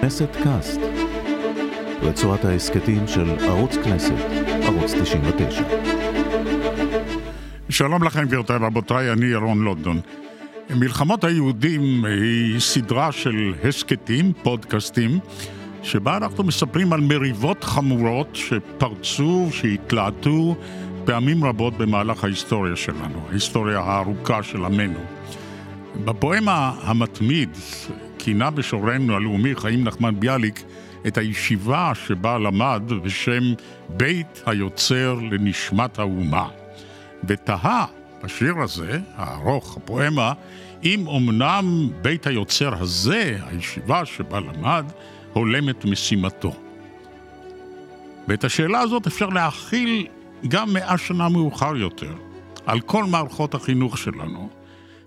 כנסת קאסט, רצועת ההסכתים של ערוץ כנסת, ערוץ 99. שלום לכם גבירותיי ורבותיי, אני ירון לונדון. מלחמות היהודים היא סדרה של הסכתים, פודקאסטים, שבה אנחנו מספרים על מריבות חמורות שפרצו, שהתלהטו פעמים רבות במהלך ההיסטוריה שלנו, ההיסטוריה הארוכה של עמנו. בפואמה המתמיד כינה בשורנו הלאומי חיים נחמן ביאליק את הישיבה שבה למד בשם בית היוצר לנשמת האומה. ותהה בשיר הזה, הארוך, הפואמה, אם אמנם בית היוצר הזה, הישיבה שבה למד, הולם את משימתו. ואת השאלה הזאת אפשר להכיל גם מאה שנה מאוחר יותר, על כל מערכות החינוך שלנו.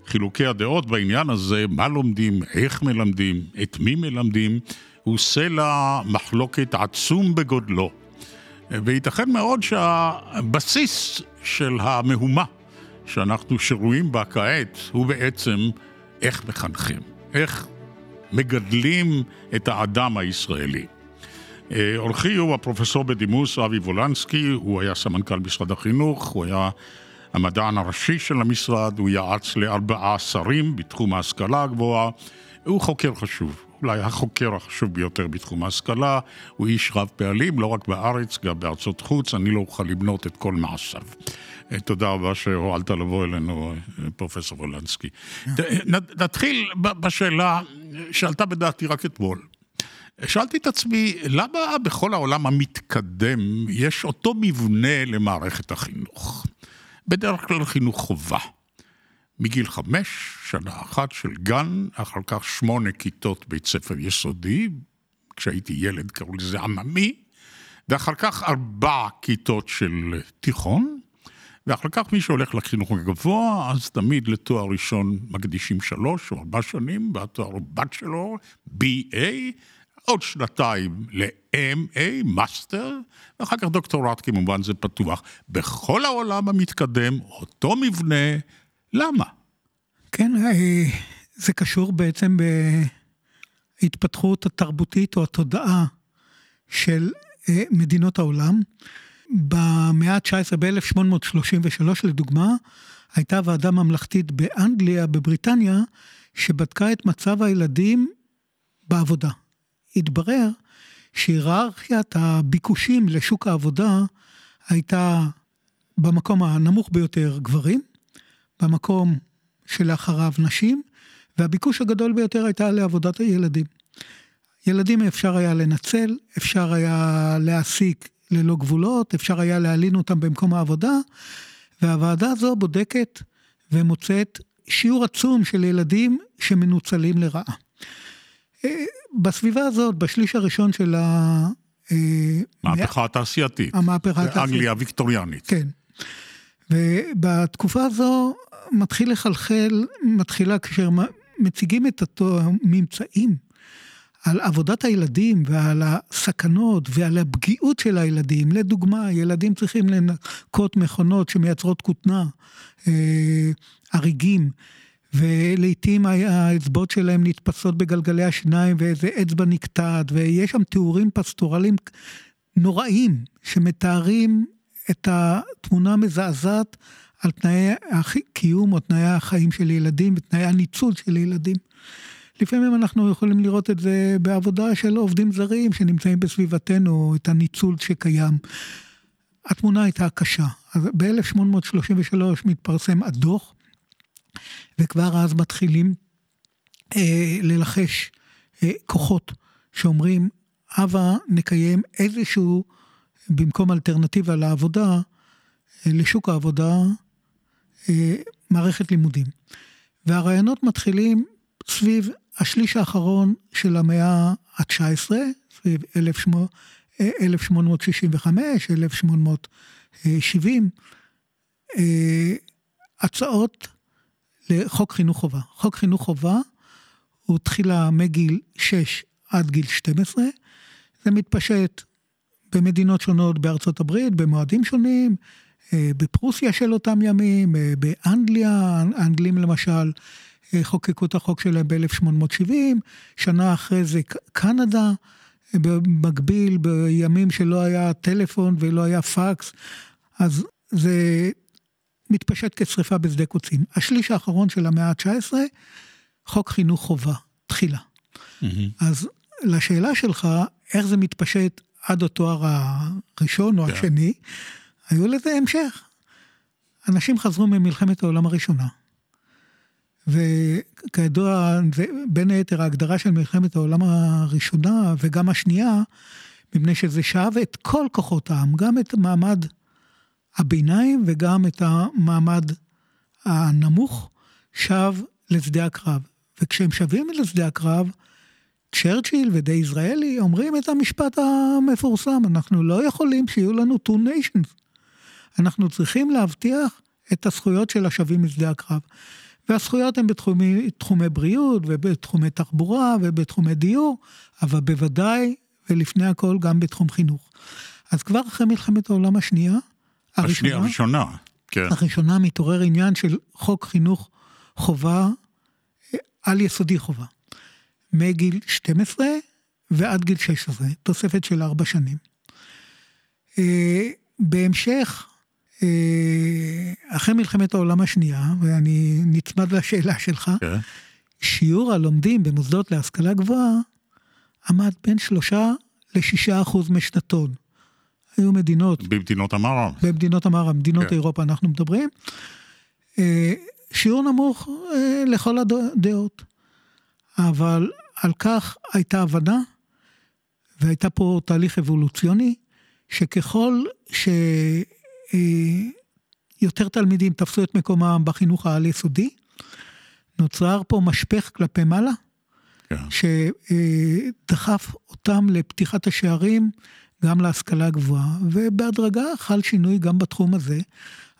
חילוקי הדעות בעניין הזה, מה לומדים, איך מלמדים, את מי מלמדים, הוא סלע מחלוקת עצום בגודלו. וייתכן מאוד שהבסיס של המהומה שאנחנו שרויים בה כעת הוא בעצם איך מחנכים, איך מגדלים את האדם הישראלי. אורחי הוא הפרופסור בדימוס אבי וולנסקי, הוא היה סמנכ"ל משרד החינוך, הוא היה המדען הראשי של המשרד, הוא יעץ לארבעה שרים בתחום ההשכלה הגבוהה, הוא חוקר חשוב, אולי החוקר החשוב ביותר בתחום ההשכלה, הוא איש רב פעלים, לא רק בארץ, גם בארצות חוץ, אני לא אוכל למנות את כל מעשיו. תודה רבה שהואלת לבוא אלינו, פרופסור וולנסקי. נתחיל בשאלה שעלתה בדעתי רק אתמול. שאלתי את עצמי, למה בכל העולם המתקדם יש אותו מבנה למערכת החינוך? בדרך כלל חינוך חובה. מגיל חמש, שנה אחת של גן, אחר כך שמונה כיתות בית ספר יסודי, כשהייתי ילד קראו לזה עממי, ואחר כך ארבע כיתות של תיכון, ואחר כך מי שהולך לחינוך הגבוה, אז תמיד לתואר ראשון מקדישים שלוש או ארבע שנים, והתואר bachelor, BA, עוד שנתיים ל-MA, master, ואחר כך דוקטורט כמובן זה פתוח. בכל העולם המתקדם, אותו מבנה, למה? כן, אה, זה קשור בעצם בהתפתחות התרבותית או התודעה של אה, מדינות העולם. במאה ה-19, ב-1833 לדוגמה, הייתה ועדה ממלכתית באנגליה, בבריטניה, שבדקה את מצב הילדים בעבודה. התברר שהיררכיית הביקושים לשוק העבודה הייתה במקום הנמוך ביותר גברים, במקום שלאחריו נשים, והביקוש הגדול ביותר הייתה לעבודת הילדים. ילדים אפשר היה לנצל, אפשר היה להעסיק ללא גבולות, אפשר היה להלין אותם במקום העבודה, והוועדה הזו בודקת ומוצאת שיעור עצום של ילדים שמנוצלים לרעה. אה, בסביבה הזאת, בשליש הראשון של ה... מהפכה התעשייתית. המהפכה התעשייתית. אנגליה הוויקטוריאנית. כן. ובתקופה הזו מתחיל לחלחל, מתחילה כאשר מציגים את הממצאים על עבודת הילדים ועל הסכנות ועל הפגיעות של הילדים. לדוגמה, ילדים צריכים לנקות מכונות שמייצרות כותנה, אה, הריגים. ולעיתים האצבעות שלהם נתפסות בגלגלי השיניים ואיזה אצבע נקטעת, ויש שם תיאורים פסטורליים נוראים שמתארים את התמונה המזעזעת על תנאי הקיום או תנאי החיים של ילדים ותנאי הניצול של ילדים. לפעמים אנחנו יכולים לראות את זה בעבודה של עובדים זרים שנמצאים בסביבתנו, את הניצול שקיים. התמונה הייתה קשה. אז ב-1833 מתפרסם הדוח, וכבר אז מתחילים אה, ללחש אה, כוחות שאומרים, הבה נקיים איזשהו, במקום אלטרנטיבה לעבודה, אה, לשוק העבודה, אה, מערכת לימודים. והרעיונות מתחילים סביב השליש האחרון של המאה ה-19, סביב 1865, 1870, אה, הצעות לחוק חינוך חובה. חוק חינוך חובה הוא תחילה מגיל 6 עד גיל 12, זה מתפשט במדינות שונות בארצות הברית, במועדים שונים, אה, בפרוסיה של אותם ימים, אה, באנגליה, האנגלים למשל חוקקו את החוק שלהם ב-1870, שנה אחרי זה קנדה, במקביל, בימים שלא היה טלפון ולא היה פקס, אז זה מתפשט כשרפה בשדה קוצים. השליש האחרון של המאה ה-19, חוק חינוך חובה, תחילה. Mm-hmm. אז לשאלה שלך, איך זה מתפשט עד התואר הראשון או yeah. כן. השני, היו לזה המשך. אנשים חזרו ממלחמת העולם הראשונה. וכידוע, בין היתר ההגדרה של מלחמת העולם הראשונה וגם השנייה, מפני שזה שאב את כל כוחות העם, גם את מעמד הביניים וגם את המעמד הנמוך, שב לשדה הקרב. וכשהם שבים לשדה הקרב, צ'רצ'יל ודי יזרעאלי אומרים את המשפט המפורסם, אנחנו לא יכולים שיהיו לנו two nations. אנחנו צריכים להבטיח את הזכויות של השבים משדה הקרב. והזכויות הן בתחומי בריאות ובתחומי תחבורה ובתחומי דיור, אבל בוודאי ולפני הכל גם בתחום חינוך. אז כבר אחרי מלחמת העולם השנייה, הראשונה, הראשונה, כן. הראשונה מתעורר עניין של חוק חינוך חובה, על יסודי חובה. מגיל 12 ועד גיל 16, תוספת של ארבע שנים. אה, בהמשך, אה, אחרי מלחמת העולם השנייה, ואני נצמד לשאלה שלך, okay. כן. שיעור הלומדים במוסדות להשכלה גבוהה עמד בין שלושה לשישה אחוז משנתון. היו מדינות... במדינות המערב. במדינות המערב, מדינות. כן. אירופה אנחנו מדברים. אה, שיעור נמוך לכל הדעות. אבל על כך הייתה הבנה, והייתה פה תהליך אבולוציוני, שככל שיותר תלמידים תפסו את מקומם בחינוך העל-יסודי, נוצר פה משפך כלפי מעלה, כן. שדחף אותם לפתיחת השערים גם להשכלה הגבוהה, ובהדרגה חל שינוי גם בתחום הזה.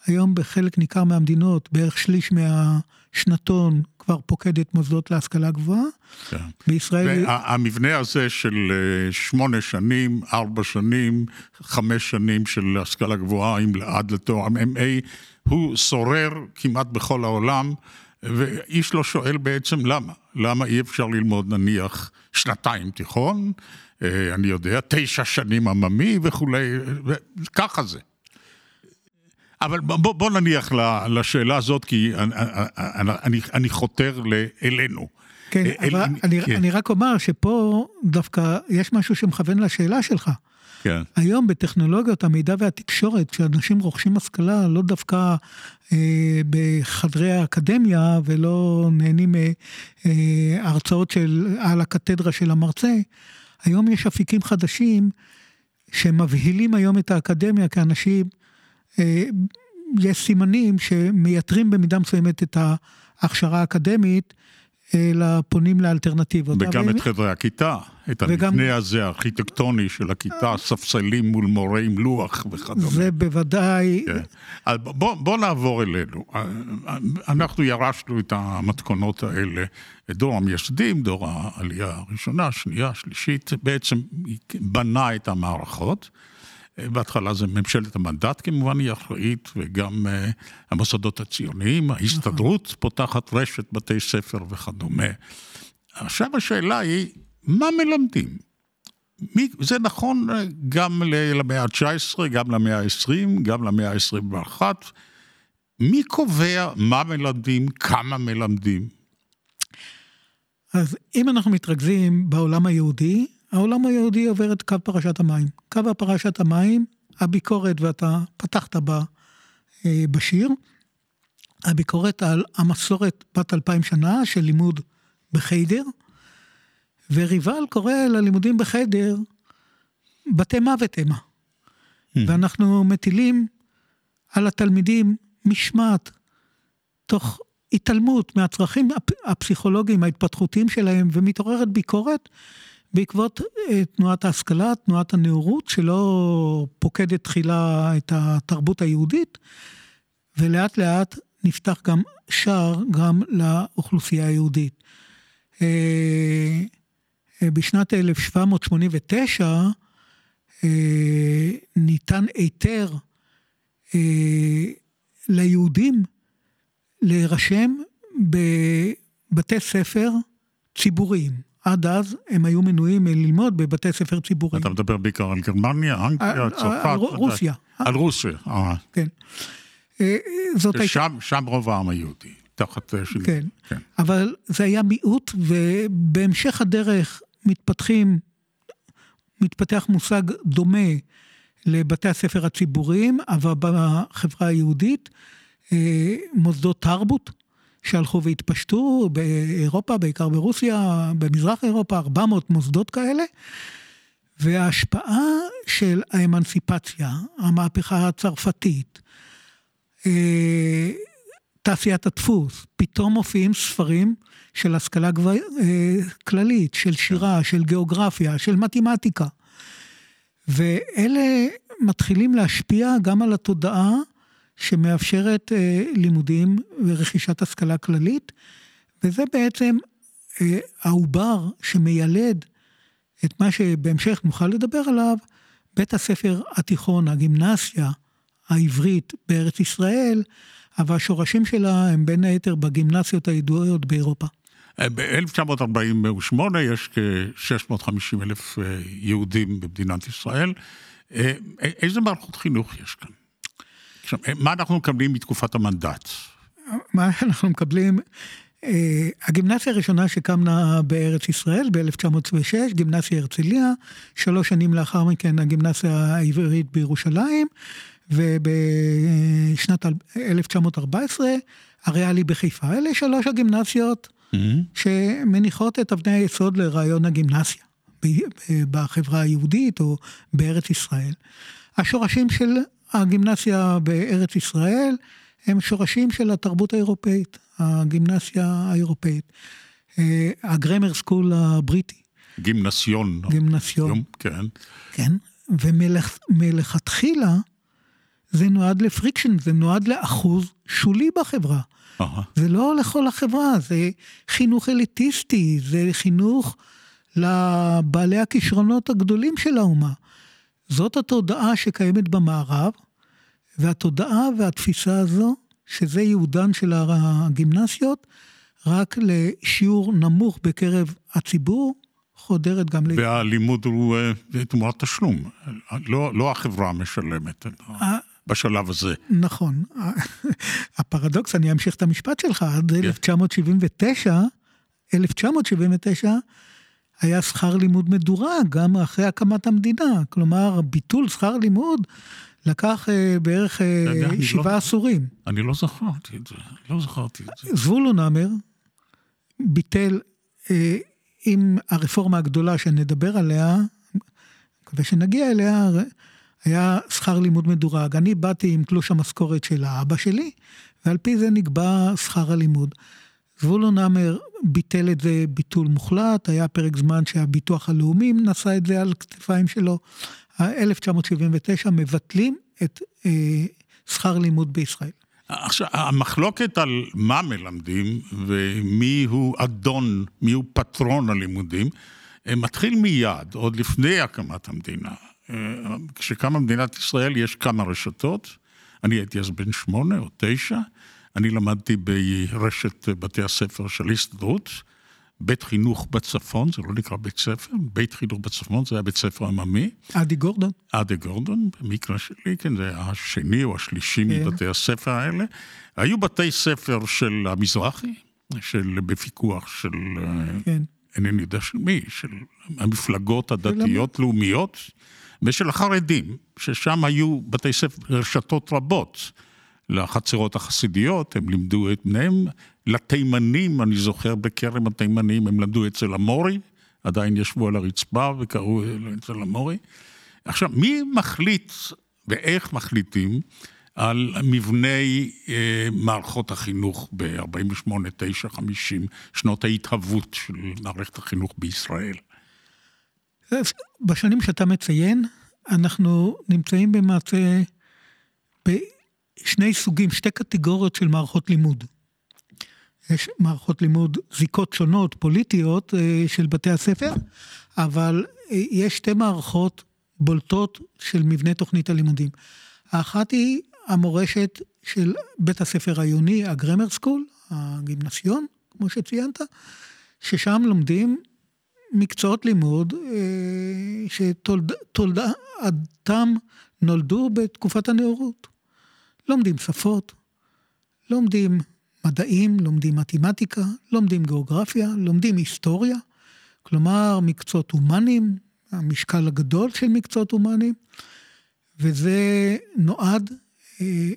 היום בחלק ניכר מהמדינות, בערך שליש מהשנתון כבר פוקד את מוסדות להשכלה גבוהה. כן. בישראל... והמבנה הזה של אה, שמונה שנים, ארבע שנים, חמש שנים של השכלה גבוהה עד לתואר MA, הוא שורר כמעט בכל העולם, ואיש לא שואל בעצם למה. למה אי אפשר ללמוד נניח שנתיים תיכון, אני יודע, תשע שנים עממי וכולי, וככה זה. אבל בוא, בוא נניח לשאלה הזאת, כי אני, אני, אני חותר אלינו. כן, אל, אבל אל, אני, כן. אני רק אומר שפה דווקא יש משהו שמכוון לשאלה שלך. כן. היום בטכנולוגיות המידע והתקשורת, כשאנשים רוכשים השכלה, לא דווקא אה, בחדרי האקדמיה ולא נהנים מהרצאות אה, של, על הקתדרה של המרצה, היום יש אפיקים חדשים שמבהילים היום את האקדמיה כאנשים אה, יש סימנים שמייתרים במידה מסוימת את ההכשרה האקדמית, אלא פונים לאלטרנטיבות. וגם את חדרי הכיתה, את וגם... המבנה הזה, הארכיטקטוני של הכיתה, ספסלים מול מורה עם לוח וכדומה. זה בוודאי... כן. אז בוא, בוא נעבור אלינו. אנחנו ירשנו את המתכונות האלה, את דור המייסדים, דור העלייה הראשונה, השנייה, השלישית, בעצם בנה את המערכות. בהתחלה זה ממשלת המנדט כמובן היא אחראית, וגם uh, המוסדות הציוניים, ההסתדרות נכון. פותחת רשת בתי ספר וכדומה. עכשיו השאלה היא, מה מלמדים? מי, זה נכון אה, גם למאה ה-19, גם למאה ה-20, גם למאה ה-21. מי קובע מה מלמדים, כמה מלמדים? אז אם אנחנו מתרכזים בעולם היהודי, העולם היהודי עובר את קו פרשת המים. קו פרשת המים, הביקורת, ואתה פתחת בה אה, בשיר, הביקורת על המסורת בת אלפיים שנה של לימוד בחיידר, וריבל קורא ללימודים בחיידר בתי מוות המה. Mm. ואנחנו מטילים על התלמידים משמעת, תוך התעלמות מהצרכים הפסיכולוגיים ההתפתחותיים שלהם, ומתעוררת ביקורת בעקבות אה, תנועת ההשכלה, תנועת הנאורות, שלא פוקדת תחילה את התרבות היהודית, ולאט לאט נפתח גם שער גם לאוכלוסייה היהודית. אה, אה, בשנת 1789 ניתן היתר ליהודים להירשם בתי ספר ציבוריים. עד אז הם היו מנויים ללמוד בבתי ספר ציבוריים. אתה מדבר בעיקר על גרמניה, אנגליה, צרפת. על רוסיה. על רוסיה, אה. כן. זאת הייתה... שם, רוב העם היהודי, תחת... כן. כן, אבל זה היה מיעוט, ובהמשך הדרך מתפתחים, מתפתח מושג דומה לבתי הספר הציבוריים, אבל בחברה היהודית, מוסדות תרבות. שהלכו והתפשטו באירופה, בעיקר ברוסיה, במזרח אירופה, 400 מוסדות כאלה. וההשפעה של האמנסיפציה, המהפכה הצרפתית, אה, תעשיית הדפוס, פתאום מופיעים ספרים של השכלה גב... אה, כללית, של שירה, של גיאוגרפיה, של מתמטיקה. ואלה מתחילים להשפיע גם על התודעה שמאפשרת אה, לימודים ורכישת השכלה כללית, וזה בעצם אה, העובר שמיילד את מה שבהמשך נוכל לדבר עליו, בית הספר התיכון, הגימנסיה העברית בארץ ישראל, אבל השורשים שלה הם בין היתר בגימנסיות הידועות באירופה. ב-1948 יש כ-650 אלף אה, יהודים במדינת ישראל. אה, איזה מערכות חינוך יש כאן? עכשיו, מה אנחנו מקבלים מתקופת המנדט? מה אנחנו מקבלים? אה, הגימנסיה הראשונה שקמנה בארץ ישראל ב-1906, גימנסיה הרצליה, שלוש שנים לאחר מכן הגימנסיה העברית בירושלים, ובשנת 1914 הריאלי בחיפה. אלה שלוש הגימנסיות mm-hmm. שמניחות את אבני היסוד לרעיון הגימנסיה בחברה היהודית או בארץ ישראל. השורשים של הגימנסיה בארץ ישראל הם שורשים של התרבות האירופאית, הגימנסיה האירופאית. אה, ה grammar school הבריטי. גימנסיון. גימנסיון. כן. כן, ומלכתחילה זה נועד ל fraction, זה נועד לאחוז שולי בחברה. Uh-huh. זה לא לכל החברה, זה חינוך אליטיסטי, זה חינוך לבעלי הכישרונות הגדולים של האומה. זאת התודעה שקיימת במערב, והתודעה והתפיסה הזו, שזה ייעודן של הגימנסיות, רק לשיעור נמוך בקרב הציבור, חודרת גם ל... והלימוד הוא אה, תמורת תשלום, לא, לא החברה משלמת בשלב הזה. נכון. הפרדוקס, אני אמשיך את המשפט שלך, עד 1979, כן. 1979, היה שכר לימוד מדורג גם אחרי הקמת המדינה. כלומר, ביטול שכר לימוד לקח אה, בערך אה, שבעה לא, עשורים. אני לא זכרתי את זה, לא זכרתי את זה. זבולון המר ביטל אה, עם הרפורמה הגדולה שנדבר עליה, מקווה שנגיע אליה, היה שכר לימוד מדורג. אני באתי עם תלוש המשכורת של האבא שלי, ועל פי זה נקבע שכר הלימוד. זבולון המר ביטל את זה ביטול מוחלט, היה פרק זמן שהביטוח הלאומי נשא את זה על כתפיים שלו. 1979 מבטלים את אה, שכר לימוד בישראל. עכשיו, המחלוקת על מה מלמדים ומי הוא אדון, מי הוא פטרון הלימודים, אה, מתחיל מיד, עוד לפני הקמת המדינה. אה, כשקמה מדינת ישראל יש כמה רשתות, אני הייתי אז בן שמונה או תשע, אני למדתי ברשת בתי הספר של הסתדרות, בית חינוך בצפון, זה לא נקרא בית ספר, בית חינוך בצפון, זה היה בית ספר עממי. אדי גורדון. אדי גורדון, במקרה שלי, כן, זה השני או השלישי כן. מבתי הספר האלה. היו בתי ספר של המזרחי, של, בפיקוח של, כן. אינני יודע של מי, של המפלגות הדתיות-לאומיות, ושל החרדים, ששם היו בתי ספר, רשתות רבות. לחצרות החסידיות, הם לימדו את בניהם. לתימנים, אני זוכר בכרם התימנים, הם למדו אצל המורי, עדיין ישבו על הרצפה וקראו אצל המורי. עכשיו, מי מחליט ואיך מחליטים על מבני אה, מערכות החינוך ב-48, 9, 50, שנות ההתהוות של מערכת החינוך בישראל? בשנים שאתה מציין, אנחנו נמצאים במעשה, בשני סוגים, שתי קטגוריות של מערכות לימוד. יש מערכות לימוד, זיקות שונות, פוליטיות, אה, של בתי הספר, אבל אה, יש שתי מערכות בולטות של מבנה תוכנית הלימודים. האחת היא המורשת של בית הספר העיוני, הגרמר סקול, הגימנסיון, כמו שציינת, ששם לומדים מקצועות לימוד אה, שתולדתם נולדו בתקופת הנאורות. לומדים שפות, לומדים מדעים, לומדים מתמטיקה, לומדים גיאוגרפיה, לומדים היסטוריה, כלומר מקצועות הומניים, המשקל הגדול של מקצועות הומניים, וזה נועד, אה,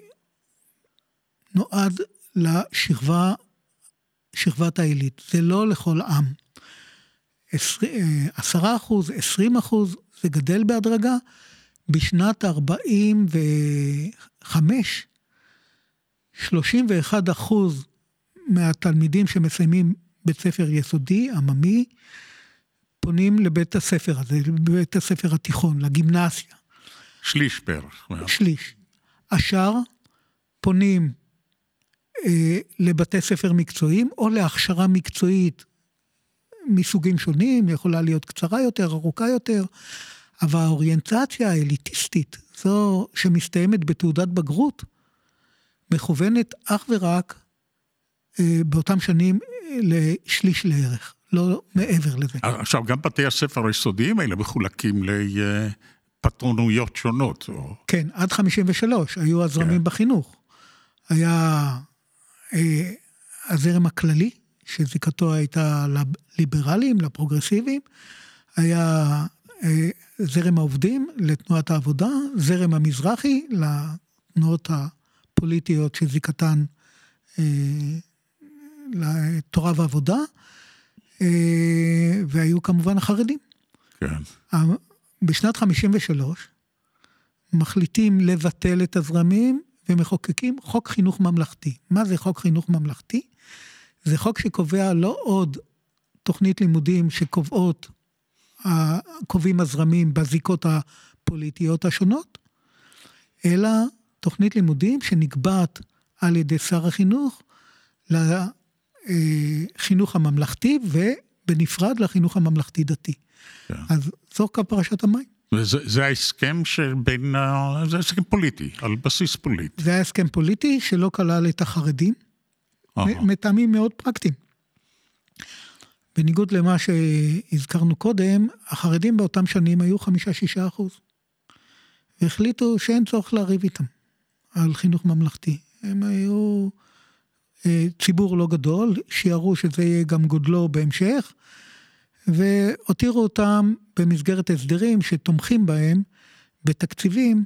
נועד לשכבה, שכבת העילית, זה לא לכל עם. אה, עשרה אחוז, עשרים אחוז, זה גדל בהדרגה. בשנת 45, 31 אחוז מהתלמידים שמסיימים בית ספר יסודי, עממי, פונים לבית הספר הזה, לבית הספר התיכון, לגימנסיה. שליש בערך. שליש. השאר פונים אה, לבתי ספר מקצועיים או להכשרה מקצועית מסוגים שונים, יכולה להיות קצרה יותר, ארוכה יותר, אבל האוריינטציה האליטיסטית, זו שמסתיימת בתעודת בגרות, מכוונת אך ורק אה, באותם שנים אה, לשליש לערך, לא מעבר לזה. עכשיו, גם בתי הספר היסודיים האלה מחולקים לפטרונויות שונות. או... כן, עד 53 היו הזרמים כן. בחינוך. היה אה, הזרם הכללי, שזיקתו הייתה לליברלים, לפרוגרסיביים, היה אה, זרם העובדים לתנועת העבודה, זרם המזרחי לתנועות הפוליטיות שזיקתן אה, לתורה ועבודה, אה, והיו כמובן החרדים. כן. בשנת 53' מחליטים לבטל את הזרמים ומחוקקים חוק חינוך ממלכתי. מה זה חוק חינוך ממלכתי? זה חוק שקובע לא עוד תוכנית לימודים שקובעות, קובעים הזרמים בזיקות הפוליטיות השונות, אלא תוכנית לימודים שנקבעת על ידי שר החינוך לחינוך הממלכתי ובנפרד לחינוך הממלכתי-דתי. כן. אז זו פרשת המים. וזה ההסכם שבין, זה הסכם פוליטי, על בסיס פוליטי. זה היה הסכם פוליטי שלא כלל את החרדים. מטעמים מאוד פרקטיים. בניגוד למה שהזכרנו קודם, החרדים באותם שנים היו חמישה-שישה אחוז. והחליטו שאין צורך לריב איתם על חינוך ממלכתי. הם היו אה, ציבור לא גדול, שיערו שזה יהיה גם גודלו בהמשך, והותירו אותם במסגרת הסדרים שתומכים בהם בתקציבים,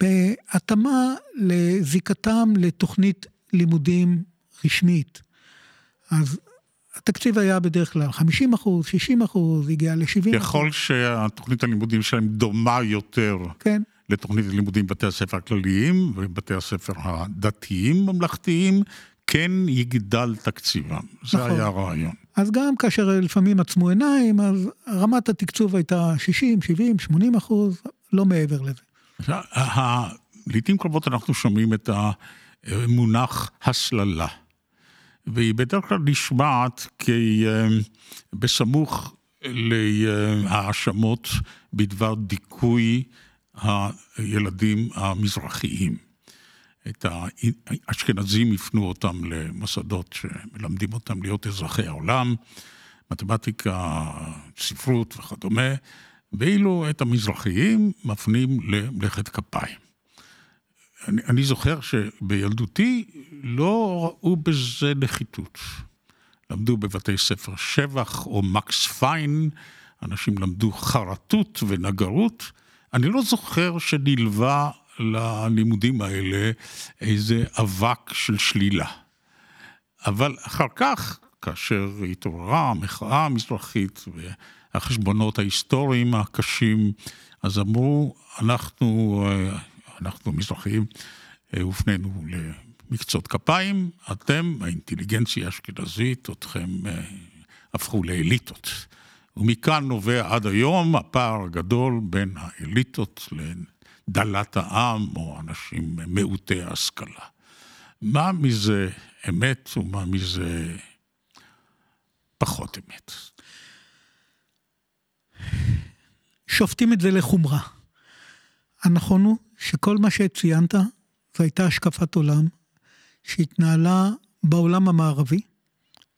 בהתאמה לזיקתם לתוכנית לימודים רשמית. אז התקציב היה בדרך כלל 50 אחוז, 60 אחוז, הגיע ל-70 אחוז. ככל שהתוכנית הלימודים שלהם דומה יותר כן. לתוכנית הלימודים בבתי הספר הכלליים ובתי הספר הדתיים ממלכתיים, כן יגדל תקציבם. נכון. זה היה הרעיון. אז גם כאשר לפעמים עצמו עיניים, אז רמת התקצוב הייתה 60, 70, 80 אחוז, לא מעבר לזה. לעיתים קרובות אנחנו שומעים את המונח הסללה. והיא בדרך כלל נשמעת כי בסמוך להאשמות בדבר דיכוי הילדים המזרחיים. את האשכנזים הפנו אותם למוסדות שמלמדים אותם להיות אזרחי העולם, מתמטיקה, ספרות וכדומה, ואילו את המזרחיים מפנים למלאכת כפיים. אני, אני זוכר שבילדותי לא ראו בזה נחיתות. למדו בבתי ספר שבח או מקס פיין, אנשים למדו חרטות ונגרות. אני לא זוכר שנלווה ללימודים האלה איזה אבק של שלילה. אבל אחר כך, כאשר התעוררה המחאה המזרחית והחשבונות ההיסטוריים הקשים, אז אמרו, אנחנו, אנחנו המזרחים, הופנינו למקצות כפיים, אתם, האינטליגנציה האשכנזית, אתכם הפכו לאליטות. ומכאן נובע עד היום הפער הגדול בין האליטות לדלת העם או אנשים מעוטי ההשכלה. מה מזה אמת ומה מזה פחות אמת? שופטים את זה לחומרה. הנכון הוא שכל מה שציינת, זו הייתה השקפת עולם שהתנהלה בעולם המערבי,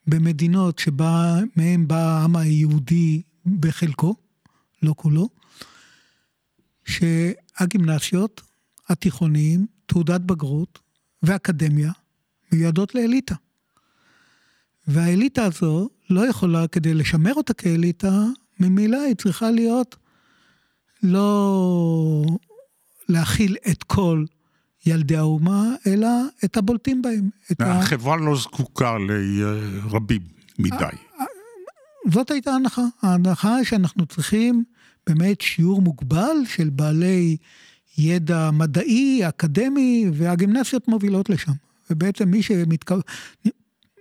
במדינות שמהם בא העם היהודי בחלקו, לא כולו, שהגימנסיות, התיכוניים, תעודת בגרות ואקדמיה מיועדות לאליטה. והאליטה הזו לא יכולה, כדי לשמר אותה כאליטה, ממילא היא צריכה להיות לא להכיל את כל ילדי האומה, אלא את הבולטים בהם. החברה ה... לא זקוקה לרבים מדי. זאת הייתה ההנחה. ההנחה שאנחנו צריכים באמת שיעור מוגבל של בעלי ידע מדעי, אקדמי, והגימנסיות מובילות לשם. ובעצם מי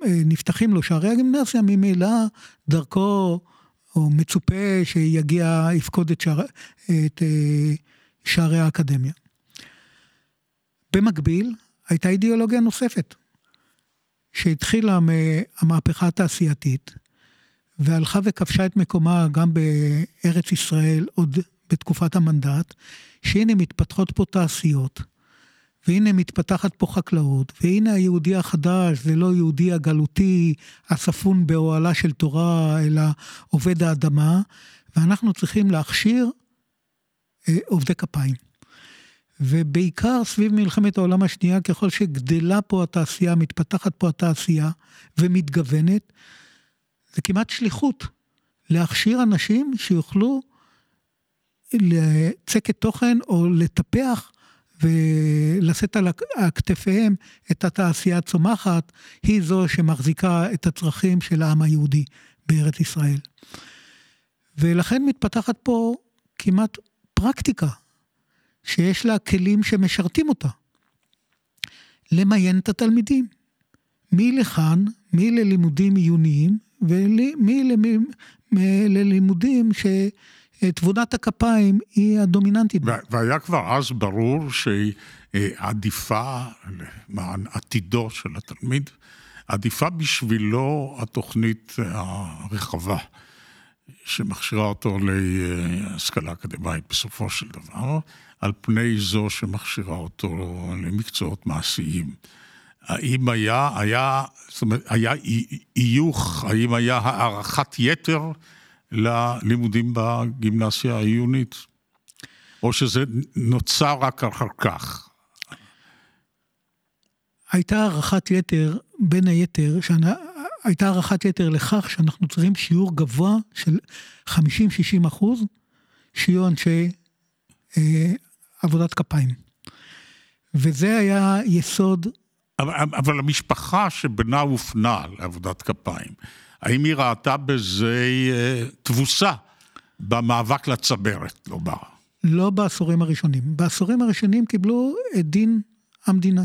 שנפתחים לו שערי הגימנסיה, ממילא דרכו, או מצופה שיגיע, יפקוד את, שער, את אה, שערי האקדמיה. במקביל, הייתה אידיאולוגיה נוספת, שהתחילה מהמהפכה התעשייתית, והלכה וכבשה את מקומה גם בארץ ישראל עוד בתקופת המנדט, שהנה מתפתחות פה תעשיות, והנה מתפתחת פה חקלאות, והנה היהודי החדש זה לא יהודי הגלותי הספון באוהלה של תורה, אלא עובד האדמה, ואנחנו צריכים להכשיר עובדי כפיים. ובעיקר סביב מלחמת העולם השנייה, ככל שגדלה פה התעשייה, מתפתחת פה התעשייה ומתגוונת, זה כמעט שליחות להכשיר אנשים שיוכלו לצקת תוכן או לטפח ולשאת על כתפיהם את התעשייה הצומחת, היא זו שמחזיקה את הצרכים של העם היהודי בארץ ישראל. ולכן מתפתחת פה כמעט פרקטיקה שיש לה כלים שמשרתים אותה. למיין את התלמידים. מי לכאן, מי ללימודים עיוניים, ומי ללימודים שתבונת הכפיים היא הדומיננטית. והיה כבר אז ברור שעדיפה למען עתידו של התלמיד, עדיפה בשבילו התוכנית הרחבה. שמכשירה אותו להשכלה אקדמית בסופו של דבר, על פני זו שמכשירה אותו למקצועות מעשיים. האם היה, היה, זאת אומרת, היה איוך, האם היה הערכת יתר ללימודים בגימנסיה העיונית? או שזה נוצר רק אחר כך? הייתה הערכת יתר, בין היתר, שאני, הייתה הערכת יתר לכך שאנחנו צריכים שיעור גבוה של 50-60 אחוז, שיהיו אנשי אה, עבודת כפיים. וזה היה יסוד... אבל, אבל המשפחה שבנה הופנה לעבודת כפיים, האם היא ראתה בזה אה, תבוסה במאבק לצברת, לומר? לא בעשורים הראשונים. בעשורים הראשונים קיבלו את דין המדינה,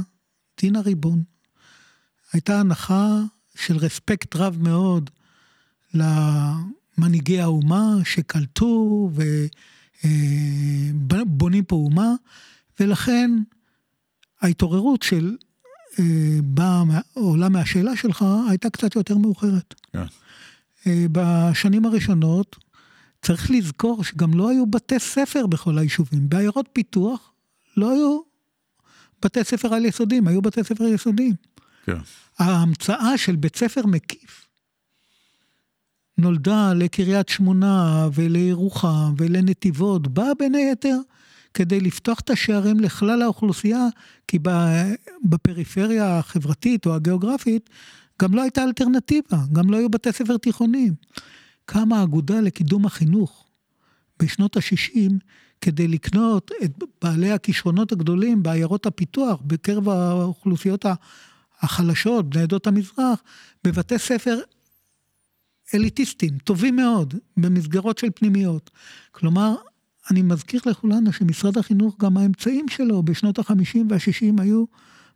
דין הריבון. הייתה הנחה של רספקט רב מאוד למנהיגי האומה שקלטו ובונים פה אומה, ולכן ההתעוררות של אה, באה, עולה מהשאלה שלך, הייתה קצת יותר מאוחרת. Yeah. כן. אה, בשנים הראשונות, צריך לזכור שגם לא היו בתי ספר בכל היישובים. בעיירות פיתוח לא היו בתי ספר על יסודיים, היו בתי ספר יסודיים. כן. ההמצאה של בית ספר מקיף נולדה לקריית שמונה ולירוחם ולנתיבות, באה בין היתר כדי לפתוח את השערים לכלל האוכלוסייה, כי בפריפריה החברתית או הגיאוגרפית גם לא הייתה אלטרנטיבה, גם לא היו בתי ספר תיכוניים. קמה האגודה לקידום החינוך בשנות ה-60 כדי לקנות את בעלי הכישרונות הגדולים בעיירות הפיתוח, בקרב האוכלוסיות החלשות, בני עדות המזרח, בבתי ספר אליטיסטיים, טובים מאוד, במסגרות של פנימיות. כלומר, אני מזכיר לכולנו שמשרד החינוך, גם האמצעים שלו בשנות ה-50 וה-60 היו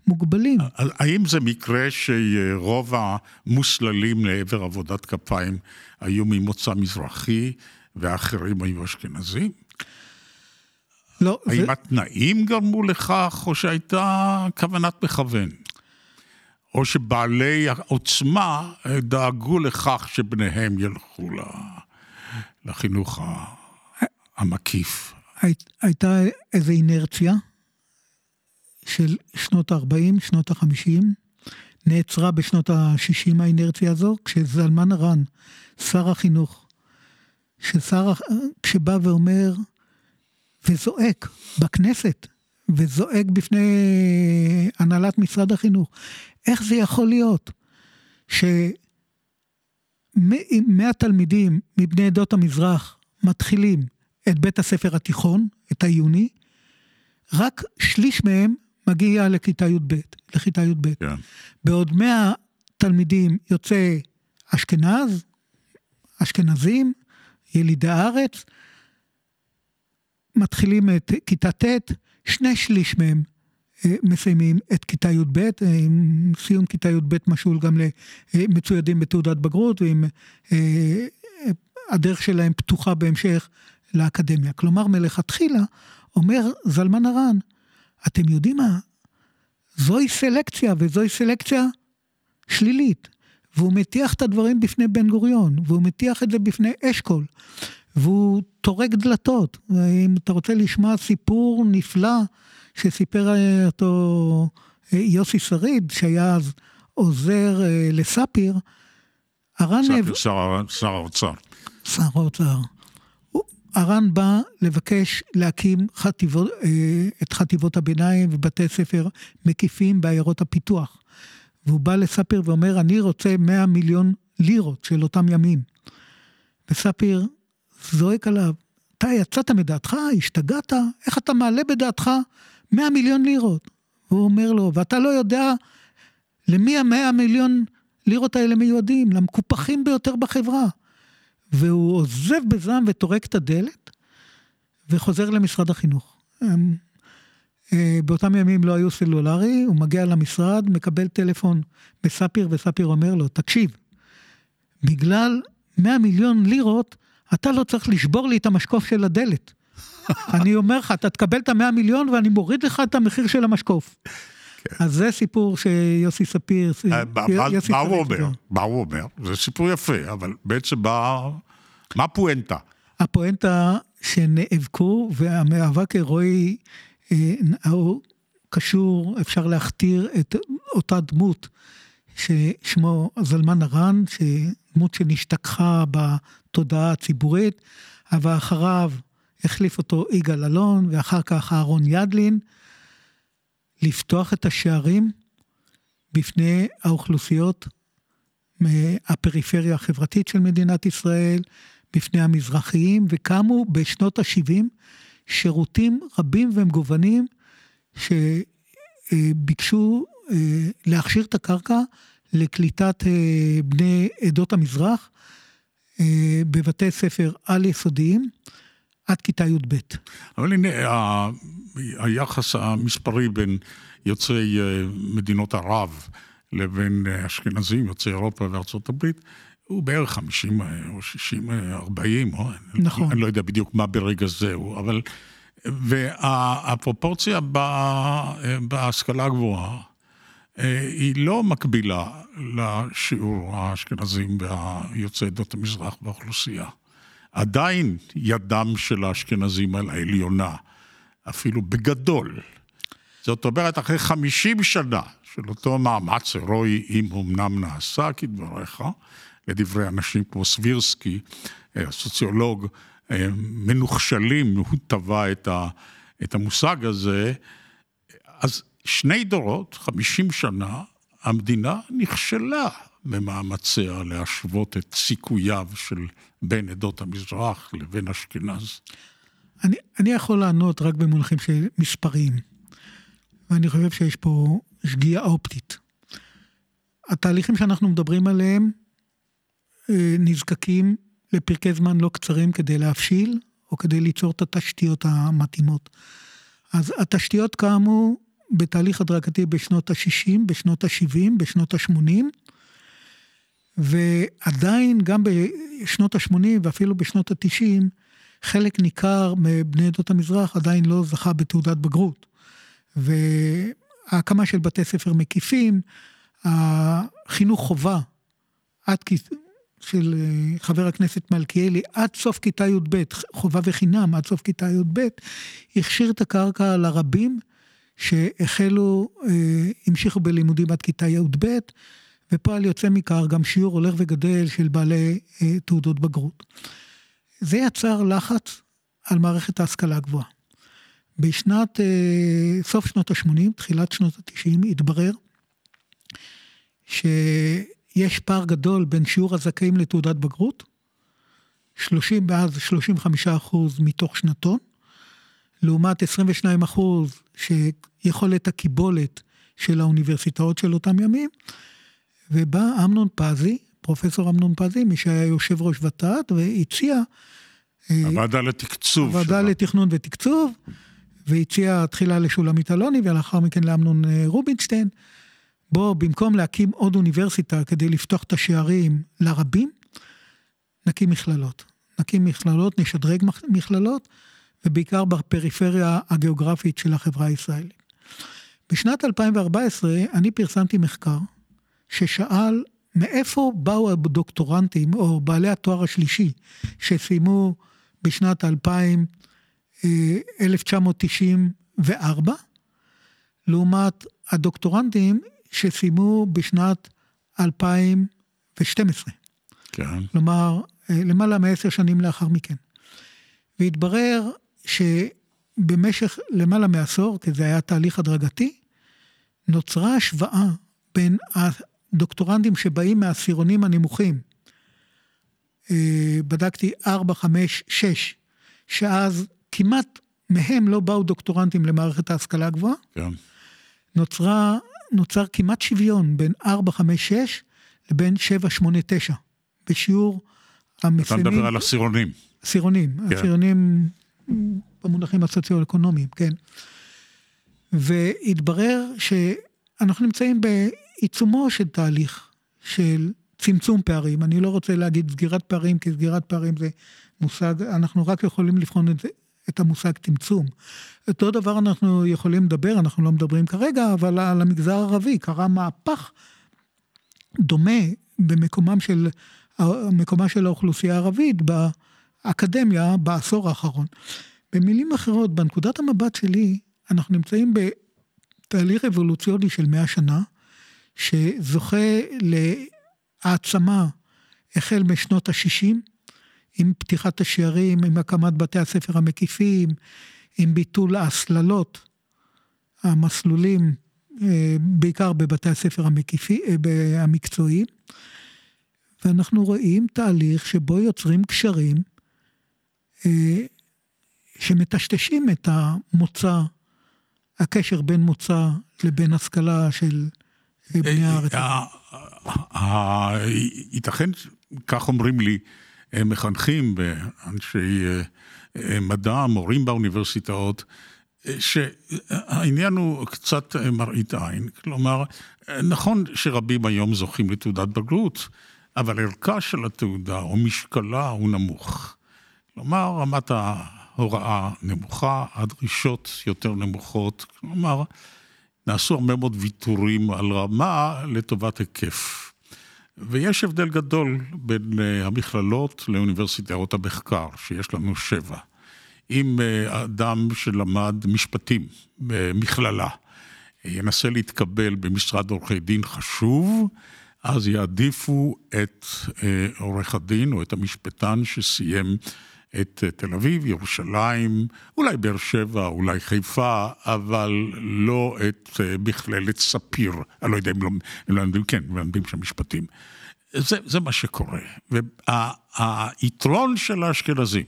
מוגבלים. האם זה מקרה שרוב המוסללים לעבר עבודת כפיים היו ממוצא מזרחי והאחרים היו אשכנזים? לא. האם זה... התנאים גרמו לכך, או שהייתה כוונת מכוון? או שבעלי העוצמה דאגו לכך שבניהם ילכו לחינוך המקיף. הייתה איזו אינרציה של שנות ה-40, שנות ה-50, נעצרה בשנות ה-60 האינרציה הזו, כשזלמן ארן, שר החינוך, ששר, כשבא ואומר וזועק בכנסת, וזועק בפני הנהלת משרד החינוך, איך זה יכול להיות שמאה תלמידים מבני עדות המזרח מתחילים את בית הספר התיכון, את העיוני, רק שליש מהם מגיע לכיתה י"ב, לכיתה י"ב. כן. בעוד מאה תלמידים יוצא אשכנז, אשכנזים, ילידי הארץ, מתחילים את כיתה ט', שני שליש מהם מסיימים את כיתה י"ב, אה, עם סיום כיתה י"ב משול גם למצוידים בתעודת בגרות, ועם אה, הדרך שלהם פתוחה בהמשך לאקדמיה. כלומר, מלכתחילה, אומר זלמן ארן, אתם יודעים מה? זוהי סלקציה, וזוהי סלקציה שלילית. והוא מטיח את הדברים בפני בן גוריון, והוא מטיח את זה בפני אשכול, והוא טורק דלתות. אם אתה רוצה לשמוע סיפור נפלא שסיפר אותו יוסי שריד, שהיה אז עוזר אה, לספיר, ארן... שר האוצר. שר האוצר. ארן בא לבקש להקים חטיבות, אה, את חטיבות הביניים ובתי ספר מקיפים בעיירות הפיתוח. והוא בא לספיר ואומר, אני רוצה 100 מיליון לירות של אותם ימים. וספיר זועק עליו, אתה יצאת מדעתך, השתגעת, איך אתה מעלה בדעתך 100 מיליון לירות? והוא אומר לו, ואתה לא יודע למי המאה מיליון לירות האלה מיועדים? למקופחים ביותר בחברה. והוא עוזב בזעם וטורק את הדלת, וחוזר למשרד החינוך. אה, באותם ימים לא היו סלולרי, הוא מגיע למשרד, מקבל טלפון מספיר, וספיר אומר לו, תקשיב, בגלל 100 מיליון לירות, אתה לא צריך לשבור לי את המשקוף של הדלת. אני אומר לך, אתה תקבל את המאה מיליון ואני מוריד לך את המחיר של המשקוף. כן. אז זה סיפור שיוסי ספיר... אה, מה הוא אומר? מה הוא אומר? זה סיפור יפה, אבל בעצם מה הפואנטה? הפואנטה שנאבקו, והמאבק הירואי אה, קשור, אפשר להכתיר את אותה דמות ששמו זלמן ארן, דמות שנשתכחה בתודעה הציבורית, אבל אחריו החליף אותו יגאל אלון, ואחר כך אהרון ידלין. לפתוח את השערים בפני האוכלוסיות מהפריפריה החברתית של מדינת ישראל, בפני המזרחיים, וקמו בשנות ה-70 שירותים רבים ומגוונים שביקשו אה, להכשיר את הקרקע לקליטת אה, בני עדות המזרח אה, בבתי ספר על-יסודיים עד כיתה י"ב. אבל הנה, היחס המספרי בין יוצאי מדינות ערב לבין אשכנזים, יוצאי אירופה וארצות הברית, הוא בערך 50 או 60, 40, או... נכון. אני לא יודע בדיוק מה ברגע זה הוא, אבל... והפרופורציה בהשכלה הגבוהה אה, היא לא מקבילה לשיעור האשכנזים והיוצאי עדות המזרח באוכלוסייה. עדיין ידם של האשכנזים על העליונה, אפילו בגדול. זאת אומרת, אחרי 50 שנה של אותו מאמץ הירואי, אם אמנם נעשה כדבריך, לדברי אנשים כמו סבירסקי, הסוציולוג, אה, אה, מנוכשלים, הוא טבע את, ה, את המושג הזה, אז שני דורות, 50 שנה, המדינה נכשלה במאמציה להשוות את סיכוייו של בין עדות המזרח לבין אשכנז. אני, אני יכול לענות רק במונחים של מספרים, ואני חושב שיש פה שגיאה אופטית. התהליכים שאנחנו מדברים עליהם אה, נזקקים לפרקי זמן לא קצרים כדי להבשיל, או כדי ליצור את התשתיות המתאימות. אז התשתיות כאמור בתהליך הדרגתי בשנות ה-60, בשנות ה-70, בשנות ה-80, ועדיין גם בשנות ה-80 ואפילו בשנות ה-90, חלק ניכר מבני עדות המזרח עדיין לא זכה בתעודת בגרות. וההקמה של בתי ספר מקיפים, החינוך חובה עד של אה, חבר הכנסת מלכיאלי עד סוף כיתה י"ב, חובה וחינם עד סוף כיתה י"ב, הכשיר את הקרקע לרבים שהחלו, אה, המשיכו בלימודים עד כיתה י"ב, ופועל יוצא מכך גם שיעור הולך וגדל של בעלי אה, תעודות בגרות. זה יצר לחץ על מערכת ההשכלה הגבוהה. בשנת, אה, סוף שנות ה-80, תחילת שנות ה-90, התברר שיש פער גדול בין שיעור הזכאים לתעודת בגרות, 30 ואז 35 אחוז מתוך שנתון, לעומת 22 אחוז שיכולת הקיבולת של האוניברסיטאות של אותם ימים, ובא אמנון פזי, פרופסור אמנון פזי, מי שהיה יושב ראש ות"ת, והציע... אה, הוועדה לתקצוב. הוועדה לתכנון ותקצוב, והציע תחילה לשולמית אלוני ולאחר מכן לאמנון אה, רובינשטיין, בוא במקום להקים עוד אוניברסיטה כדי לפתוח את השערים לרבים, נקים מכללות. נקים מכללות, נשדרג מכללות, ובעיקר בפריפריה הגיאוגרפית של החברה הישראלית. בשנת 2014 אני פרסמתי מחקר ששאל מאיפה באו הדוקטורנטים או בעלי התואר השלישי שסיימו בשנת 2000, 1994, אה, לעומת הדוקטורנטים שסיימו בשנת 2012. כן. כלומר, אה, למעלה מעשר שנים לאחר מכן. והתברר שבמשך למעלה מעשור, כי זה היה תהליך הדרגתי, נוצרה השוואה בין הדוקטורנטים שבאים מהעשירונים הנמוכים, אה, בדקתי 4, 5, 6, שאז כמעט מהם לא באו דוקטורנטים למערכת ההשכלה הגבוהה. כן. נוצרה, נוצר כמעט שוויון בין 4, 5, 6 לבין 7, 8, 9, בשיעור המסיימים... אתה מדבר על עשירונים. עשירונים, כן. עשירונים במונחים הסוציו-אקונומיים, כן. והתברר שאנחנו נמצאים בעיצומו של תהליך של צמצום פערים. אני לא רוצה להגיד סגירת פערים, כי סגירת פערים זה מושג, אנחנו רק יכולים לבחון את את המושג צמצום. אותו דבר אנחנו יכולים לדבר, אנחנו לא מדברים כרגע, אבל על המגזר הערבי קרה מהפך דומה במקומם של, מקומה של האוכלוסייה הערבית באקדמיה בעשור האחרון. במילים אחרות, בנקודת המבט שלי, אנחנו נמצאים בתהליך אבולוציוני של מאה שנה, שזוכה להעצמה החל משנות ה-60, עם פתיחת השערים, עם הקמת בתי הספר המקיפים, עם ביטול ההסללות, המסלולים, אה, בעיקר בבתי הספר המקיפי, אה, המקצועיים, ואנחנו רואים תהליך שבו יוצרים קשרים אה, שמטשטשים את המוצא, הקשר בין מוצא לבין השכלה של בני הארץ. ייתכן, כך אומרים לי, מחנכים ואנשי אה, אה, מדע, מורים באוניברסיטאות, אה, שהעניין הוא קצת מראית עין. כלומר, נכון שרבים היום זוכים לתעודת בגרות, אבל ערכה של התעודה או משקלה הוא נמוך. כלומר, רמת ההוראה נמוכה, הדרישות יותר נמוכות. כלומר, נעשו הרבה מאוד ויתורים על רמה לטובת היקף. ויש הבדל גדול בין אה, המכללות לאוניברסיטאות המחקר, שיש לנו שבע. אם אה, אדם שלמד משפטים במכללה ינסה להתקבל במשרד עורכי דין חשוב, אז יעדיפו את אה, עורך הדין או את המשפטן שסיים את תל אביב, ירושלים, אולי באר שבע, אולי חיפה, אבל לא את מכללת ספיר. אני לא יודע אם לא, הם לא לומדים, כן, הם לומדים שם משפטים. זה, זה מה שקורה. והיתרון של האשכנזים,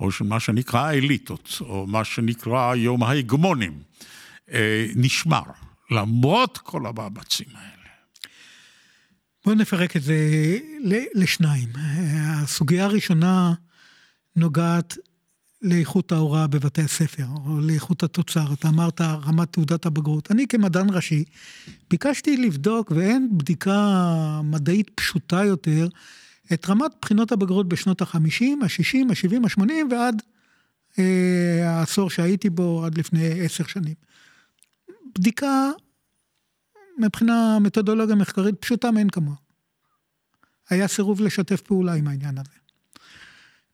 או של מה שנקרא האליטות, או מה שנקרא היום ההגמונים, אה, נשמר, למרות כל המאמצים האלה. בואו נפרק את זה לשניים. הסוגיה הראשונה נוגעת לאיכות ההוראה בבתי הספר, או לאיכות התוצר. אתה אמרת רמת תעודת הבגרות. אני כמדען ראשי ביקשתי לבדוק, ואין בדיקה מדעית פשוטה יותר, את רמת בחינות הבגרות בשנות ה-50, ה-60, ה-70, ה-80 ועד אה, העשור שהייתי בו עד לפני עשר שנים. בדיקה מבחינה מתודולוגיה מחקרית פשוטה מאין כמוה. היה סירוב לשתף פעולה עם העניין הזה.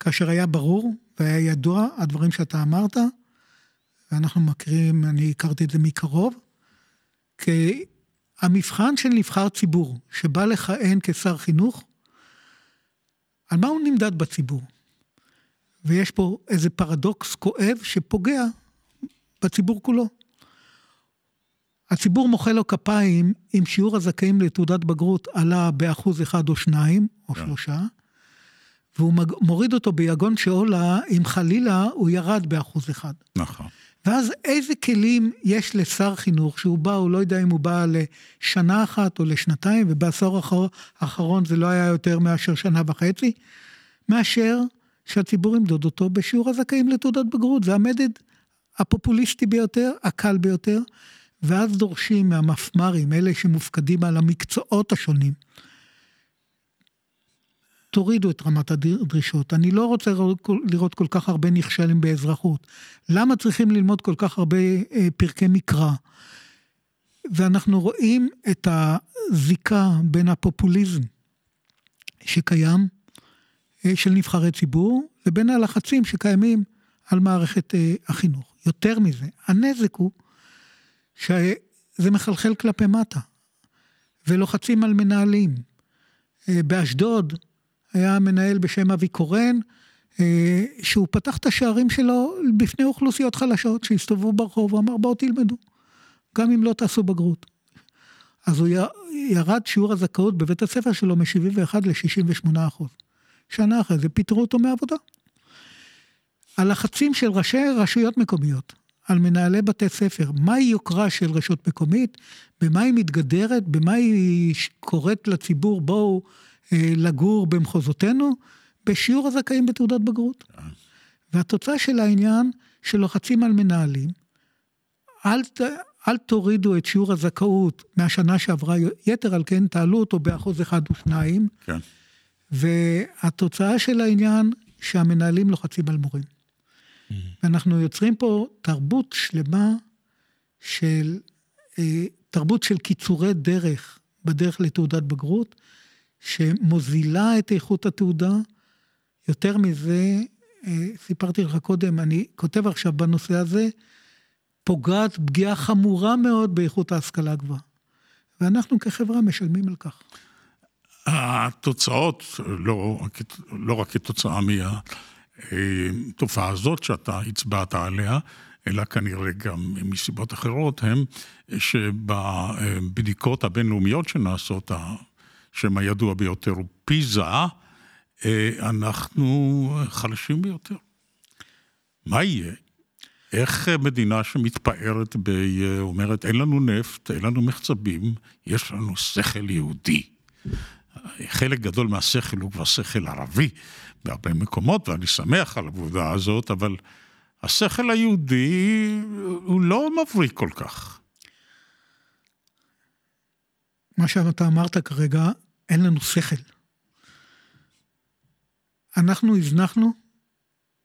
כאשר היה ברור והיה ידוע הדברים שאתה אמרת, ואנחנו מכירים, אני הכרתי את זה מקרוב, כי המבחן של נבחר ציבור שבא לכהן כשר חינוך, על מה הוא נמדד בציבור? ויש פה איזה פרדוקס כואב שפוגע בציבור כולו. הציבור מוחא לו כפיים אם שיעור הזכאים לתעודת בגרות עלה באחוז אחד או שניים, או yeah. כן. שלושה, והוא מוריד אותו ביגון שאולה אם חלילה הוא ירד באחוז אחד. נכון. ואז איזה כלים יש לשר חינוך שהוא בא, הוא לא יודע אם הוא בא לשנה אחת או לשנתיים, ובעשור האחרון זה לא היה יותר מאשר שנה וחצי, מאשר שהציבור ימדוד אותו בשיעור הזכאים לתעודת בגרות. זה המדד הפופוליסטי ביותר, הקל ביותר, ואז דורשים מהמפמ"רים, אלה שמופקדים על המקצועות השונים, תורידו את רמת הדרישות. אני לא רוצה לראות כל כך הרבה נכשלים באזרחות. למה צריכים ללמוד כל כך הרבה אה, פרקי מקרא? ואנחנו רואים את הזיקה בין הפופוליזם שקיים, אה, של נבחרי ציבור, לבין הלחצים שקיימים על מערכת אה, החינוך. יותר מזה, הנזק הוא שזה מחלחל כלפי מטה, ולוחצים על מנהלים. באשדוד היה מנהל בשם אבי קורן, אה, שהוא פתח את השערים שלו בפני אוכלוסיות חלשות שהסתובבו ברחוב, הוא אמר בואו תלמדו, גם אם לא תעשו בגרות. אז הוא ירד שיעור הזכאות בבית הספר שלו מ-71 ל-68 אחוז. שנה אחרי זה פיטרו אותו מעבודה. הלחצים של ראשי רשויות מקומיות על מנהלי בתי ספר, מהי יוקרה של רשות מקומית, במה היא מתגדרת, במה היא קוראת לציבור, בואו לגור במחוזותינו, בשיעור הזכאים בתעודת בגרות. והתוצאה של העניין, שלוחצים על מנהלים, אל, אל תורידו את שיעור הזכאות מהשנה שעברה, יתר על כן תעלו אותו באחוז אחד או שניים. כן. והתוצאה של העניין, שהמנהלים לוחצים על מורים. Mm-hmm. ואנחנו יוצרים פה תרבות שלמה של, אה, תרבות של קיצורי דרך בדרך לתעודת בגרות, שמוזילה את איכות התעודה. יותר מזה, אה, סיפרתי לך קודם, אני כותב עכשיו בנושא הזה, פוגעת פגיעה חמורה מאוד באיכות ההשכלה הגבוהה. ואנחנו כחברה משלמים על כך. התוצאות, לא, לא רק כתוצאה מהתופעה הזאת שאתה הצבעת עליה, אלא כנראה גם מסיבות אחרות, הם שבבדיקות הבינלאומיות שנעשות, שם הידוע ביותר הוא פיזה, אה, אנחנו חלשים ביותר. מה יהיה? איך מדינה שמתפארת, ב... אומרת, אין לנו נפט, אין לנו מחצבים, יש לנו שכל יהודי. חלק גדול מהשכל הוא כבר שכל ערבי בהרבה מקומות, ואני שמח על העבודה הזאת, אבל השכל היהודי הוא לא מבריק כל כך. מה שאתה אמרת כרגע אין לנו שכל. אנחנו הזנחנו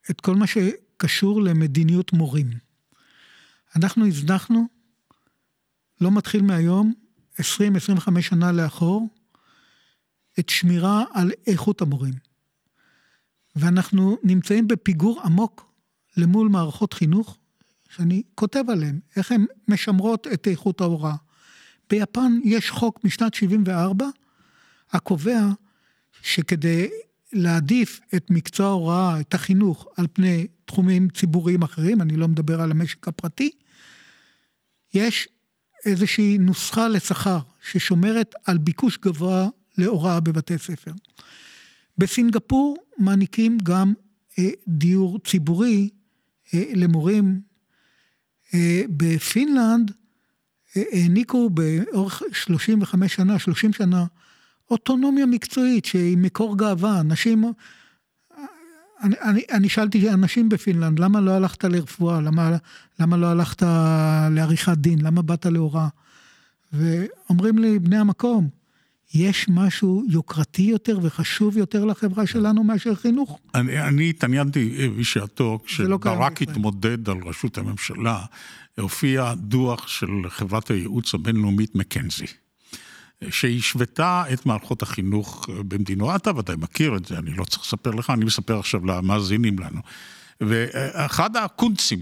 את כל מה שקשור למדיניות מורים. אנחנו הזנחנו, לא מתחיל מהיום, 20-25 שנה לאחור, את שמירה על איכות המורים. ואנחנו נמצאים בפיגור עמוק למול מערכות חינוך, שאני כותב עליהן, איך הן משמרות את איכות ההוראה. ביפן יש חוק משנת 74, הקובע שכדי להעדיף את מקצוע ההוראה, את החינוך, על פני תחומים ציבוריים אחרים, אני לא מדבר על המשק הפרטי, יש איזושהי נוסחה לשכר ששומרת על ביקוש גבוה להוראה בבתי ספר. בסינגפור מעניקים גם אה, דיור ציבורי אה, למורים. אה, בפינלנד אה, העניקו באורך 35 שנה, 30 שנה, אוטונומיה מקצועית שהיא מקור גאווה. אנשים, אני, אני, אני שאלתי אנשים בפינלנד, למה לא הלכת לרפואה? למה, למה לא הלכת לעריכת דין? למה באת להוראה? ואומרים לי בני המקום, יש משהו יוקרתי יותר וחשוב יותר לחברה שלנו מאשר חינוך? אני, אני התעניינתי בשעתו, לא כשברק לא התמודד על ראשות הממשלה, הופיע דוח של חברת הייעוץ הבינלאומית מקנזי. שהשוותה את מערכות החינוך במדינו. אתה ודאי מכיר את זה, אני לא צריך לספר לך, אני מספר עכשיו למאזינים לנו. ואחד הקונצים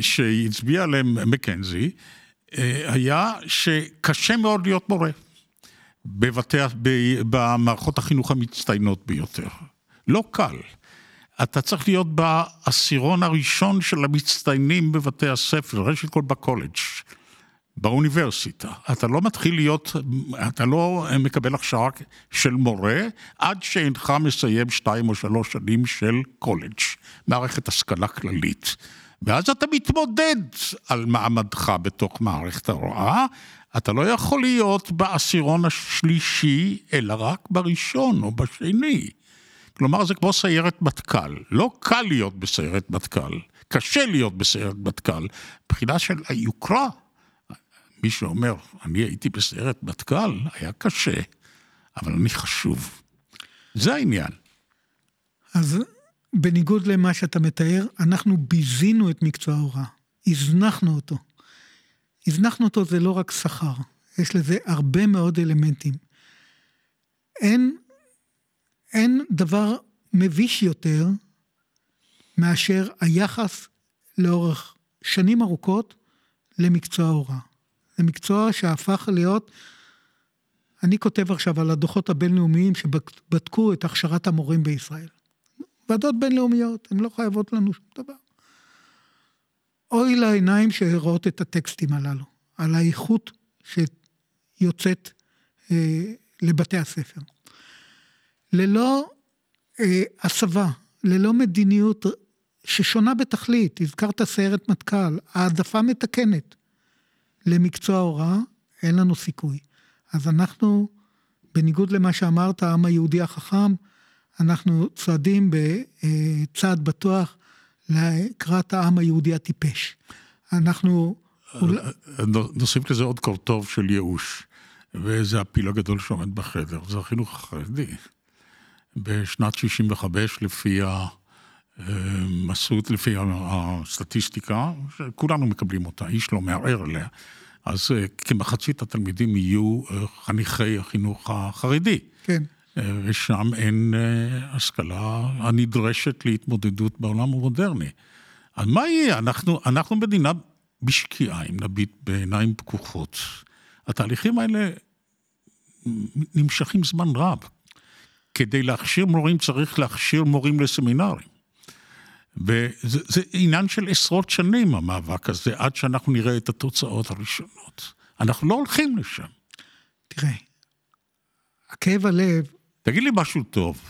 שהצביע עליהם מקנזי, אה, היה שקשה מאוד להיות מורה בבתי, במערכות החינוך המצטיינות ביותר. לא קל. אתה צריך להיות בעשירון הראשון של המצטיינים בבתי הספר, ראשית כל בקולג', באוניברסיטה. אתה לא מתחיל להיות, אתה לא מקבל הכשרה של מורה עד שאינך מסיים שתיים או שלוש שנים של קולג', מערכת השכלה כללית. ואז אתה מתמודד על מעמדך בתוך מערכת ההוראה. אתה לא יכול להיות בעשירון השלישי, אלא רק בראשון או בשני. כלומר, זה כמו סיירת מטכ"ל. לא קל להיות בסיירת מטכ"ל, קשה להיות בסיירת מטכ"ל. מבחינה של היוקרה, מי שאומר, אני הייתי בסיירת מטכ"ל, היה קשה, אבל אני חשוב. זה העניין. אז בניגוד למה שאתה מתאר, אנחנו ביזינו את מקצוע ההוראה, הזנחנו אותו. הזנחנו אותו זה לא רק שכר, יש לזה הרבה מאוד אלמנטים. אין, אין דבר מביש יותר מאשר היחס לאורך שנים ארוכות למקצוע ההוראה. זה מקצוע שהפך להיות, אני כותב עכשיו על הדוחות הבינלאומיים שבדקו את הכשרת המורים בישראל. ועדות בינלאומיות, הן לא חייבות לנו שום דבר. אוי לעיניים שרואות את הטקסטים הללו, על האיכות שיוצאת אה, לבתי הספר. ללא אה, הסבה, ללא מדיניות ששונה בתכלית, הזכרת סיירת מטכ"ל, העדפה מתקנת למקצוע ההוראה, אין לנו סיכוי. אז אנחנו, בניגוד למה שאמרת, העם היהודי החכם, אנחנו צועדים בצעד בטוח לקראת העם היהודי הטיפש. אנחנו... נוסיף לזה עוד קורטוב של ייאוש, וזה הפיל הגדול שעומד בחדר, זה החינוך החרדי. בשנת 65, לפי המסות, לפי הסטטיסטיקה, שכולנו מקבלים אותה, איש לא מערער עליה, אז אה, כמחצית התלמידים יהיו אה, חניכי החינוך החרדי. כן. ושם אין אה, השכלה הנדרשת להתמודדות בעולם המודרני. אז מה יהיה? אנחנו, אנחנו מדינה בשקיעה, אם נביט בעיניים פקוחות. התהליכים האלה נמשכים זמן רב. כדי להכשיר מורים צריך להכשיר מורים לסמינרים. וזה זה עניין של עשרות שנים, המאבק הזה, עד שאנחנו נראה את התוצאות הראשונות. אנחנו לא הולכים לשם. תראה, הכאב הלב תגיד לי משהו טוב.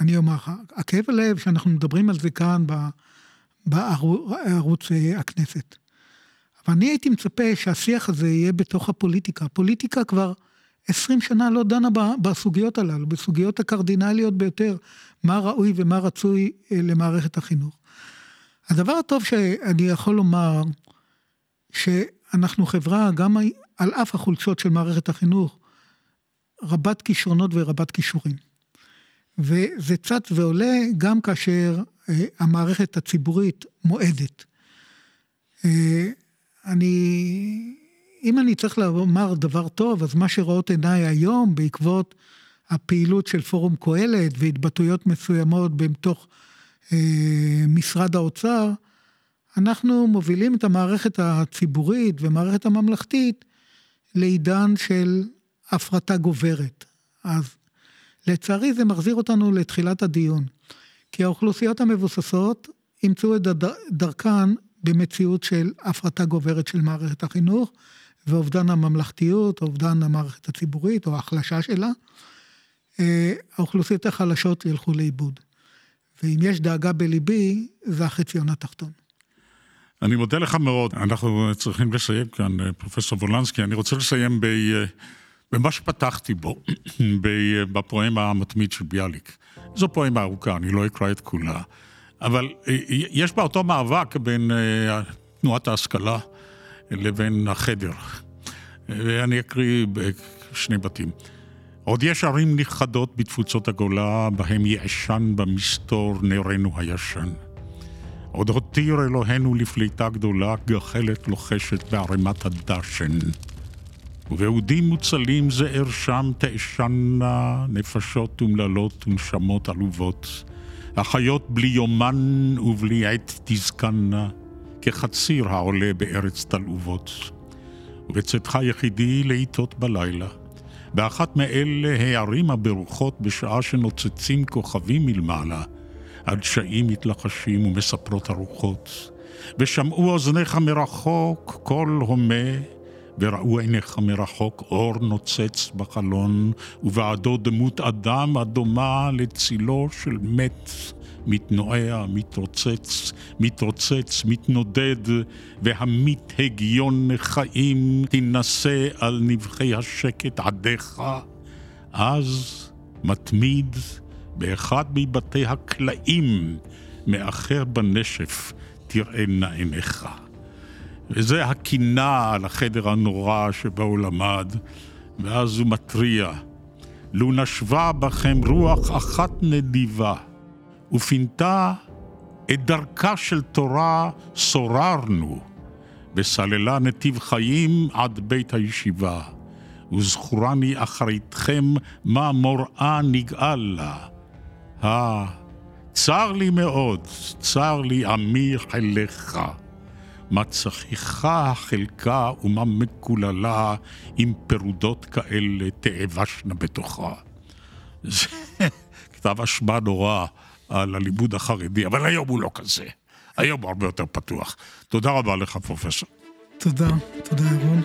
אני אומר לך, הכאב הלב שאנחנו מדברים על זה כאן בערוץ אה, הכנסת. אבל אני הייתי מצפה שהשיח הזה יהיה בתוך הפוליטיקה. הפוליטיקה כבר 20 שנה לא דנה בסוגיות הללו, בסוגיות הקרדינליות ביותר, מה ראוי ומה רצוי אה, למערכת החינוך. הדבר הטוב שאני יכול לומר, שאנחנו חברה, גם על אף החולשות של מערכת החינוך, רבת כישרונות ורבת כישורים. וזה צץ ועולה גם כאשר אה, המערכת הציבורית מועדת. אה, אני, אם אני צריך לומר דבר טוב, אז מה שרואות עיניי היום, בעקבות הפעילות של פורום קהלת והתבטאויות מסוימות בתוך אה, משרד האוצר, אנחנו מובילים את המערכת הציבורית ומערכת הממלכתית לעידן של הפרטה גוברת. אז לצערי זה מחזיר אותנו לתחילת הדיון, כי האוכלוסיות המבוססות ימצאו את דרכן במציאות של הפרטה גוברת של מערכת החינוך, ואובדן הממלכתיות, אובדן המערכת הציבורית, או החלשה שלה. אה, האוכלוסיות החלשות ילכו לאיבוד. ואם יש דאגה בליבי, זה החציון התחתון. אני מודה לך מאוד. אנחנו צריכים לסיים כאן, אה, פרופסור וולנסקי. אני רוצה לסיים ב... אה, במה שפתחתי בו, בפואמה המתמיד של ביאליק. זו פואמה ארוכה, אני לא אקרא את כולה, אבל יש בה אותו מאבק בין תנועת ההשכלה לבין החדר. ואני אקריא בשני בתים. עוד יש ערים נכחדות בתפוצות הגולה, בהם יעשן במסתור נרנו הישן. עוד הותיר אלוהינו לפליטה גדולה, גחלת לוחשת בערימת הדשן. ובאודים מוצלים זער שם תאשנה נפשות אומללות ונשמות עלובות, החיות בלי יומן ובלי עת תזכנה, כחציר העולה בארץ תלעובות. ובצאתך יחידי לעיתות בלילה. באחת מאלה הערים הברוכות בשעה שנוצצים כוכבים מלמעלה, הדשאים מתלחשים ומספרות הרוחות. ושמעו אוזניך מרחוק קול הומה, וראו עיניך מרחוק אור נוצץ בחלון, ובעדו דמות אדם הדומה לצילו של מת, מתנועע, מתרוצץ, מתרוצץ, מתנודד, והמית הגיון חיים תינשא על נבחי השקט עדיך. אז מתמיד באחד מבתי הקלעים, מאחר בנשף, תראינה עיניך. וזה הקינה על החדר הנורא שבו הוא למד, ואז הוא מתריע. לו נשבה בכם רוח אחת נדיבה, ופינתה את דרכה של תורה סוררנו, וסללה נתיב חיים עד בית הישיבה. וזכורני אחריתכם מה מוראה נגאל לה. אה, צר לי מאוד, צר לי עמי חיליך. מה צחיך החלקה ומה מקוללה, אם פירודות כאלה תאבשנה בתוכה. זה כתב אשמה נורא על הלימוד החרדי, אבל היום הוא לא כזה. היום הוא הרבה יותר פתוח. תודה רבה לך, פרופסור. תודה, תודה, ירון.